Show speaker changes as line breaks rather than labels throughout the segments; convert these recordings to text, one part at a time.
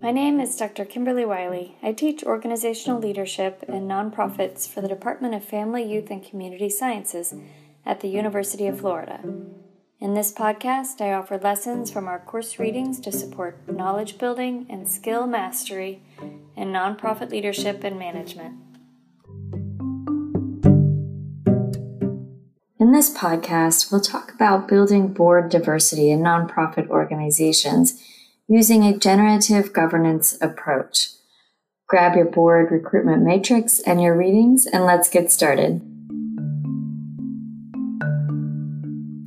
My name is Dr. Kimberly Wiley. I teach organizational leadership and nonprofits for the Department of Family, Youth, and Community Sciences at the University of Florida. In this podcast, I offer lessons from our course readings to support knowledge building and skill mastery in nonprofit leadership and management. In this podcast, we'll talk about building board diversity in nonprofit organizations using a generative governance approach. Grab your board recruitment matrix and your readings, and let's get started.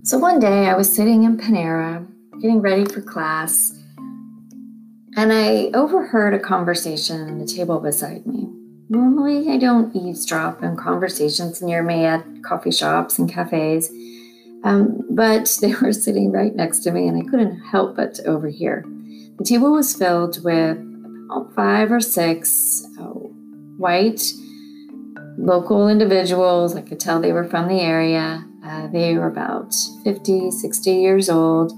So one day I was sitting in Panera, getting ready for class, and I overheard a conversation on the table beside me. Normally, I don't eavesdrop on conversations near me at coffee shops and cafes, um, but they were sitting right next to me, and I couldn't help but to overhear. The table was filled with about five or six uh, white local individuals. I could tell they were from the area. Uh, they were about 50, 60 years old.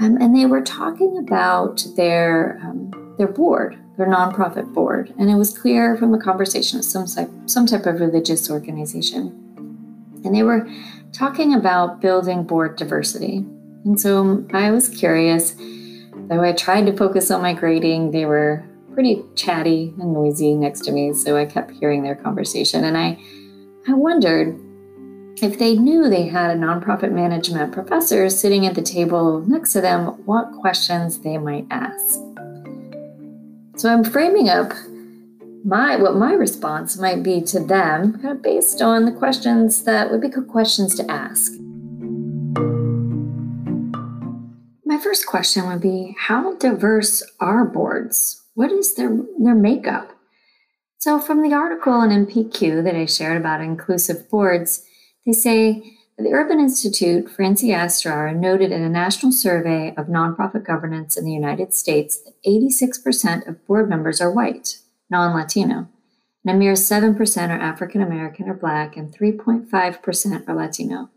Um, and they were talking about their, um, their board, their nonprofit board. And it was clear from the conversation of some type, some type of religious organization. And they were talking about building board diversity. And so I was curious Though I tried to focus on my grading, they were pretty chatty and noisy next to me, so I kept hearing their conversation. And I, I wondered if they knew they had a nonprofit management professor sitting at the table next to them, what questions they might ask. So I'm framing up my what my response might be to them, kind of based on the questions that would be good questions to ask. First question would be How diverse are boards? What is their, their makeup? So, from the article in NPQ that I shared about inclusive boards, they say the Urban Institute, Francie Ostrower, noted in a national survey of nonprofit governance in the United States that 86% of board members are white, non Latino, and a mere 7% are African American or Black, and 3.5% are Latino.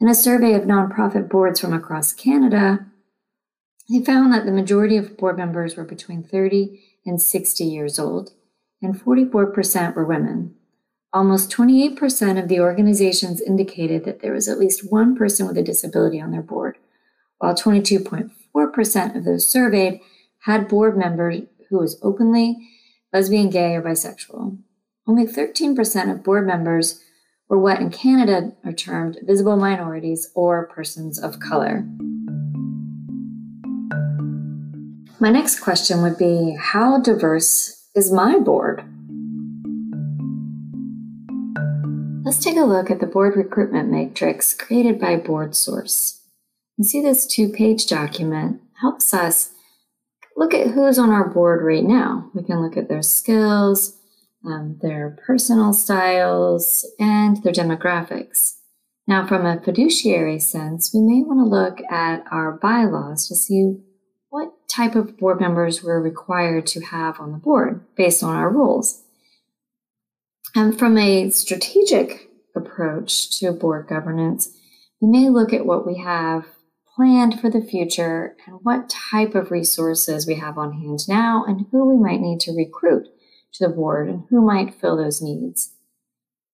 In a survey of nonprofit boards from across Canada, they found that the majority of board members were between 30 and 60 years old, and 44% were women. Almost 28% of the organizations indicated that there was at least one person with a disability on their board, while 22.4% of those surveyed had board members who was openly lesbian, gay, or bisexual. Only 13% of board members were what in Canada are termed visible minorities or persons of color. My next question would be How diverse is my board? Let's take a look at the board recruitment matrix created by BoardSource. You see this two page document helps us look at who's on our board right now. We can look at their skills, um, their personal styles, and their demographics. Now, from a fiduciary sense, we may want to look at our bylaws to see type of board members we're required to have on the board based on our rules. And from a strategic approach to board governance, we may look at what we have planned for the future and what type of resources we have on hand now and who we might need to recruit to the board and who might fill those needs.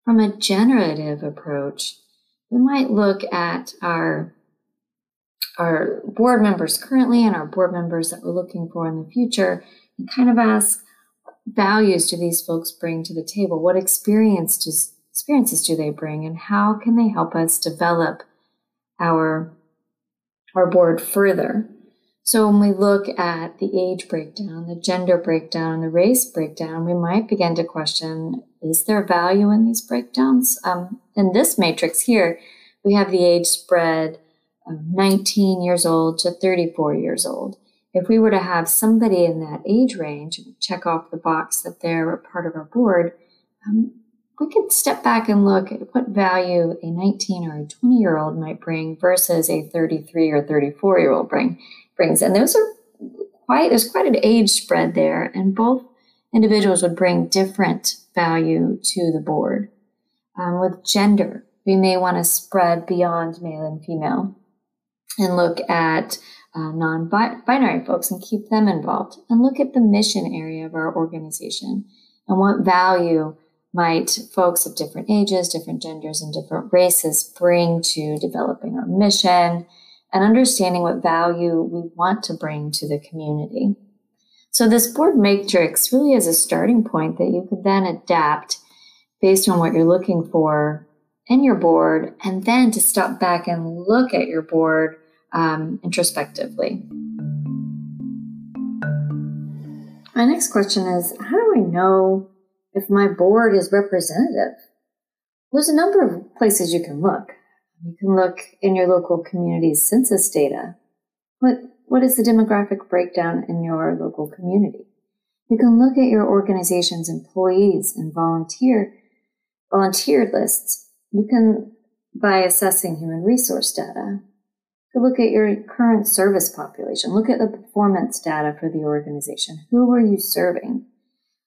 From a generative approach, we might look at our, our board members currently and our board members that we're looking for in the future and kind of ask values do these folks bring to the table? What experience experiences do they bring and how can they help us develop our, our board further? So when we look at the age breakdown, the gender breakdown, the race breakdown, we might begin to question, is there value in these breakdowns? Um, in this matrix here, we have the age spread 19 years old to 34 years old. If we were to have somebody in that age range, check off the box that they're a part of our board, um, we could step back and look at what value a 19 or a 20 year old might bring versus a 33 or 34 year old bring brings. And those are quite, there's quite an age spread there, and both individuals would bring different value to the board. Um, with gender, we may want to spread beyond male and female. And look at uh, non binary folks and keep them involved, and look at the mission area of our organization and what value might folks of different ages, different genders, and different races bring to developing our mission and understanding what value we want to bring to the community. So, this board matrix really is a starting point that you could then adapt based on what you're looking for in your board, and then to step back and look at your board um, introspectively. My next question is How do I know if my board is representative? There's a number of places you can look. You can look in your local community's census data. What, what is the demographic breakdown in your local community? You can look at your organization's employees and volunteer volunteer lists. You can, by assessing human resource data, look at your current service population. Look at the performance data for the organization. Who are you serving?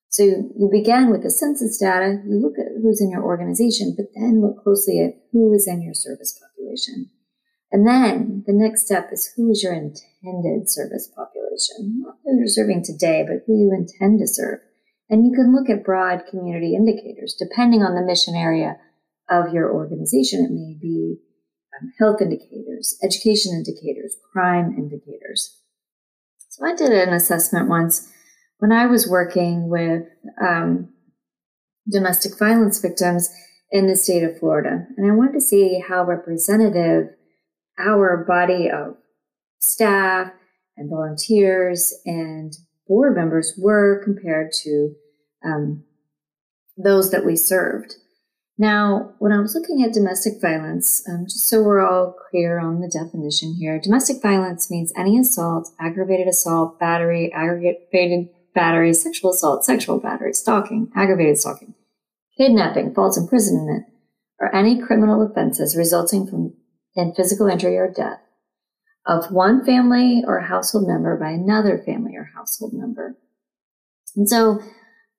So you begin with the census data, you look at who's in your organization, but then look closely at who is in your service population. And then the next step is who is your intended service population? Not who you're serving today, but who you intend to serve. And you can look at broad community indicators depending on the mission area of your organization. It may be um, health indicators, education indicators, crime indicators. So I did an assessment once when I was working with um, domestic violence victims in the state of Florida, and I wanted to see how representative our body of staff and volunteers and board members were compared to um, those that we served. Now, when I was looking at domestic violence, um, just so we're all clear on the definition here, domestic violence means any assault, aggravated assault, battery, aggravated battery, sexual assault, sexual battery, stalking, aggravated stalking, kidnapping, false imprisonment, or any criminal offenses resulting from in physical injury or death of one family or household member by another family or household member. And so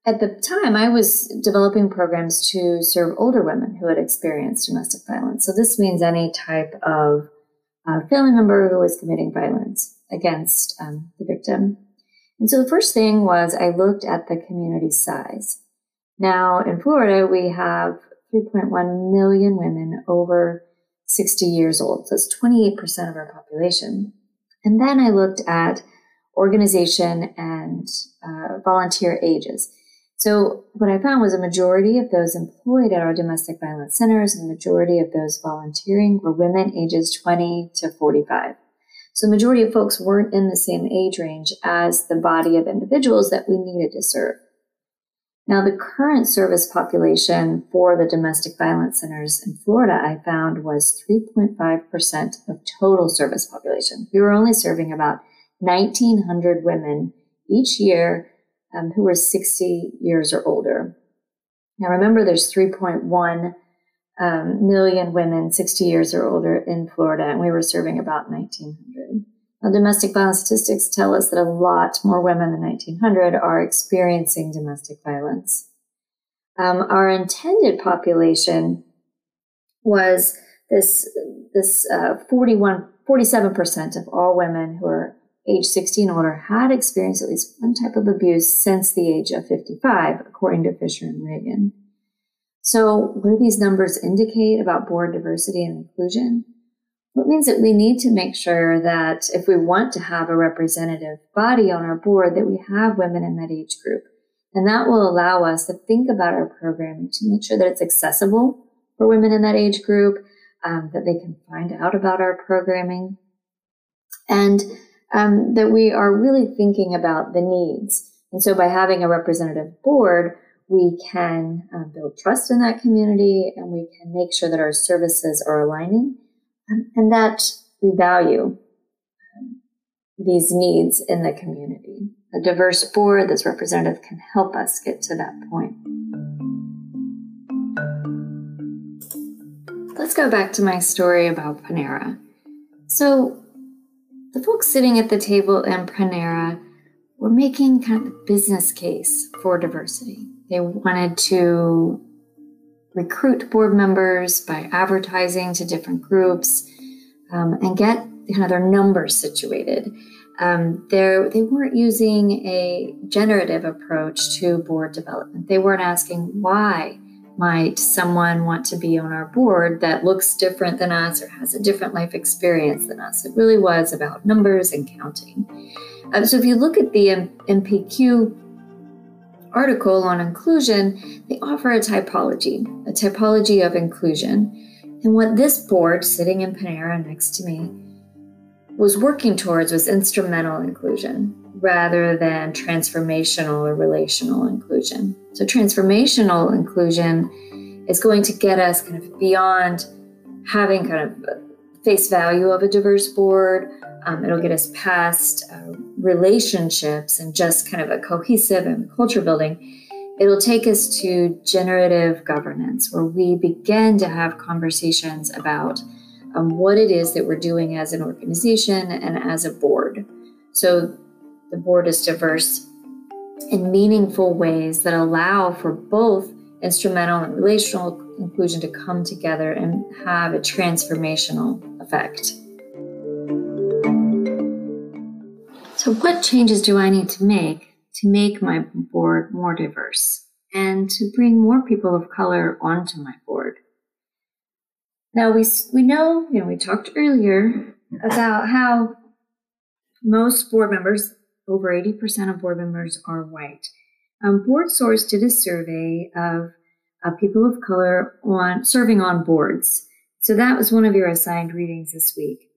at the time, I was developing programs to serve older women who had experienced domestic violence. So this means any type of uh, family member who was committing violence against um, the victim. And so the first thing was I looked at the community size. Now in Florida, we have 3.1 million women over 60 years old. So it's 28% of our population. And then I looked at organization and uh, volunteer ages. So what I found was a majority of those employed at our domestic violence centers and the majority of those volunteering were women ages 20 to 45. So the majority of folks weren't in the same age range as the body of individuals that we needed to serve. Now, the current service population for the domestic violence centers in Florida, I found was 3.5% of total service population. We were only serving about 1,900 women each year um, who were 60 years or older. Now, remember, there's 3.1 um, million women 60 years or older in Florida, and we were serving about 1,900. Now, domestic violence statistics tell us that a lot more women than 1,900 are experiencing domestic violence. Um, our intended population was this this uh, 41 47% of all women who are age 60 and older had experienced at least one type of abuse since the age of 55 according to Fisher and Regan. So, what do these numbers indicate about board diversity and inclusion? It means that we need to make sure that if we want to have a representative body on our board, that we have women in that age group. And that will allow us to think about our programming to make sure that it's accessible for women in that age group, um, that they can find out about our programming, and um, that we are really thinking about the needs. And so by having a representative board, we can uh, build trust in that community and we can make sure that our services are aligning um, and that we value um, these needs in the community. A diverse board that's representative can help us get to that point. Let's go back to my story about Panera. So, the folks sitting at the table in Panera were making kind of a business case for diversity. They wanted to recruit board members by advertising to different groups um, and get kind of their numbers situated. Um, they weren't using a generative approach to board development. They weren't asking why might someone want to be on our board that looks different than us or has a different life experience than us. It really was about numbers and counting. Uh, so if you look at the NPQ article on inclusion, they offer a typology, a typology of inclusion. And what this board, sitting in Panera next to me, was working towards was instrumental inclusion rather than transformational or relational inclusion. So, transformational inclusion is going to get us kind of beyond having kind of face value of a diverse board. Um, it'll get us past uh, relationships and just kind of a cohesive and culture building. It'll take us to generative governance, where we begin to have conversations about um, what it is that we're doing as an organization and as a board. So the board is diverse in meaningful ways that allow for both instrumental and relational inclusion to come together and have a transformational effect. So, what changes do I need to make to make my board more diverse and to bring more people of color onto my board? Now we we know, you know, we talked earlier about how most board members, over 80% of board members are white. Um, BoardSource did a survey of uh, people of color on serving on boards. So that was one of your assigned readings this week.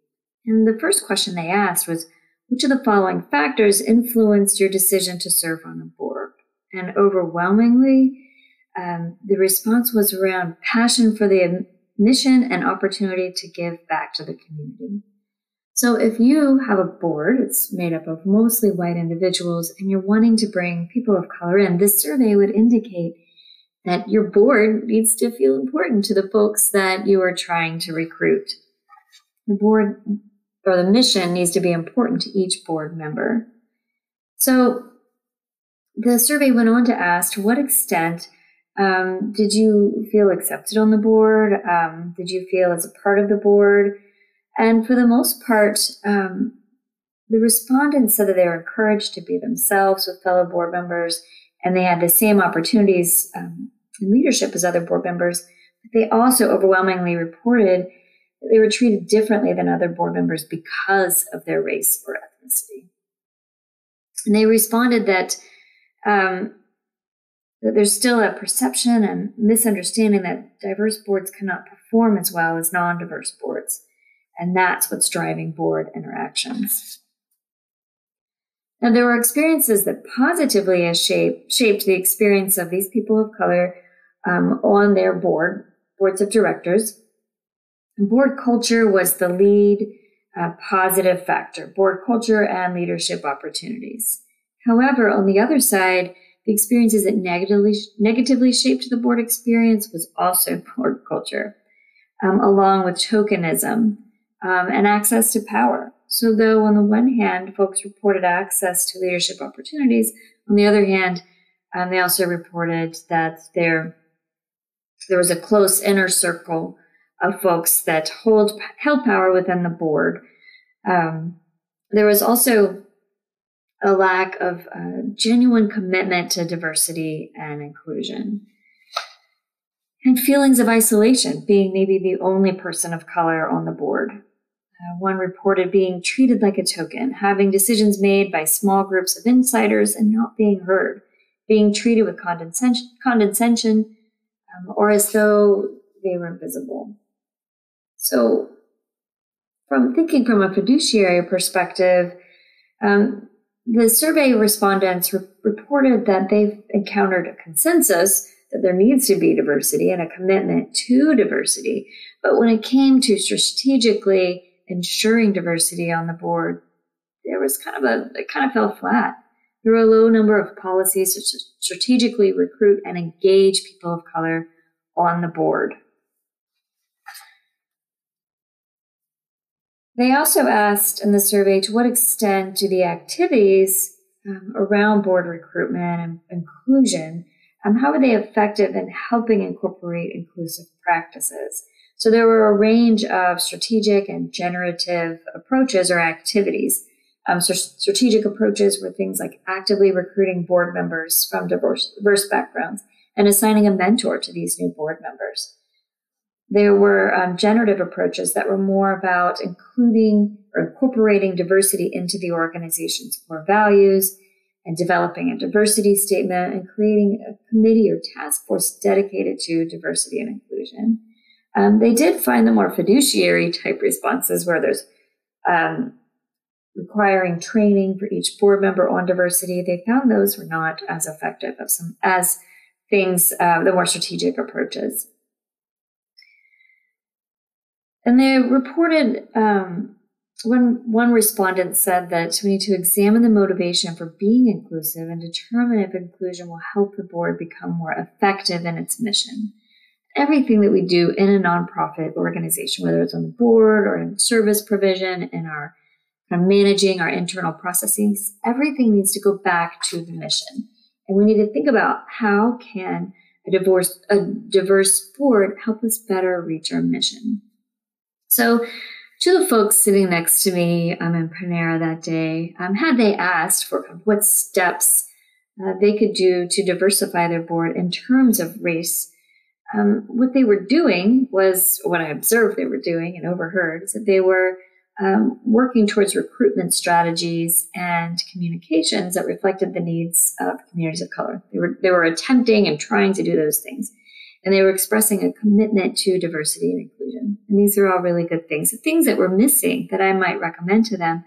And the first question they asked was, which of the following factors influenced your decision to serve on a board? And overwhelmingly, um, the response was around passion for the mission and opportunity to give back to the community. So if you have a board, it's made up of mostly white individuals, and you're wanting to bring people of color in, this survey would indicate that your board needs to feel important to the folks that you are trying to recruit. The board or the mission needs to be important to each board member. So the survey went on to ask to what extent um, did you feel accepted on the board? Um, did you feel as a part of the board? And for the most part, um, the respondents said that they were encouraged to be themselves with fellow board members and they had the same opportunities um, in leadership as other board members. But they also overwhelmingly reported that they were treated differently than other board members because of their race or ethnicity. And they responded that um, that there's still a perception and misunderstanding that diverse boards cannot perform as well as non diverse boards. And that's what's driving board interactions. Now, there were experiences that positively shaped, shaped the experience of these people of color um, on their board, boards of directors. board culture was the lead uh, positive factor, board culture and leadership opportunities. However, on the other side, the experiences that negatively, negatively shaped the board experience was also board culture, um, along with tokenism um, and access to power. So, though on the one hand, folks reported access to leadership opportunities, on the other hand, um, they also reported that there, there was a close inner circle of folks that hold held power within the board. Um, there was also a lack of uh, genuine commitment to diversity and inclusion. And feelings of isolation, being maybe the only person of color on the board. Uh, one reported being treated like a token, having decisions made by small groups of insiders and not being heard, being treated with condescension, condescension um, or as though they were invisible. So, from thinking from a fiduciary perspective, um, the survey respondents re- reported that they've encountered a consensus that there needs to be diversity and a commitment to diversity. But when it came to strategically ensuring diversity on the board, there was kind of a, it kind of fell flat. There were a low number of policies to strategically recruit and engage people of color on the board. They also asked in the survey to what extent do the activities um, around board recruitment and inclusion, um, how are they effective in helping incorporate inclusive practices? So there were a range of strategic and generative approaches or activities. Um, so strategic approaches were things like actively recruiting board members from diverse, diverse backgrounds and assigning a mentor to these new board members. There were um, generative approaches that were more about including or incorporating diversity into the organization's core values and developing a diversity statement and creating a committee or task force dedicated to diversity and inclusion. Um, they did find the more fiduciary type responses where there's um, requiring training for each board member on diversity. They found those were not as effective as some as things uh, the more strategic approaches. And they reported um, one respondent said that we need to examine the motivation for being inclusive and determine if inclusion will help the board become more effective in its mission. Everything that we do in a nonprofit organization, whether it's on the board or in service provision, in our kind of managing our internal processes, everything needs to go back to the mission. And we need to think about how can a diverse, a diverse board help us better reach our mission. So, to the folks sitting next to me um, in Panera that day, um, had they asked for what steps uh, they could do to diversify their board in terms of race, um, what they were doing was what I observed they were doing and overheard is that they were um, working towards recruitment strategies and communications that reflected the needs of communities of color. They were they were attempting and trying to do those things and they were expressing a commitment to diversity and inclusion. And these are all really good things. The things that were missing that I might recommend to them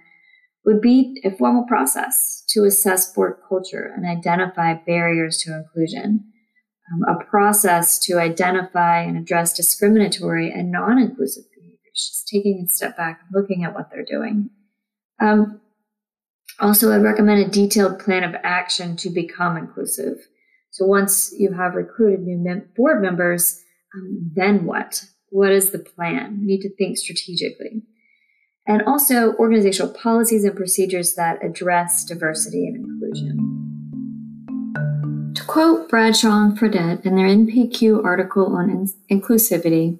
would be a formal process to assess board culture and identify barriers to inclusion, um, a process to identify and address discriminatory and non inclusive behaviors, just taking a step back looking at what they're doing. Um, also, I'd recommend a detailed plan of action to become inclusive. So once you have recruited new mem- board members, um, then what? What is the plan? We need to think strategically. And also organizational policies and procedures that address diversity and inclusion. Quote Bradshaw and Fredette in their NPQ article on in- inclusivity,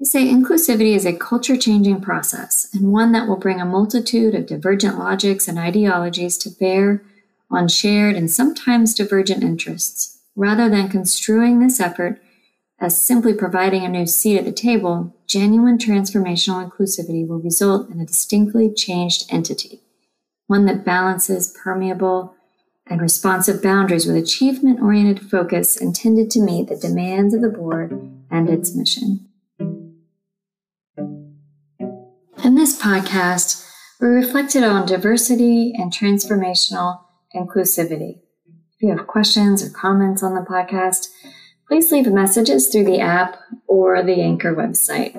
they say inclusivity is a culture changing process and one that will bring a multitude of divergent logics and ideologies to bear on shared and sometimes divergent interests. Rather than construing this effort as simply providing a new seat at the table, genuine transformational inclusivity will result in a distinctly changed entity, one that balances permeable and responsive boundaries with achievement oriented focus intended to meet the demands of the board and its mission. In this podcast, we reflected on diversity and transformational inclusivity. If you have questions or comments on the podcast, please leave messages through the app or the Anchor website.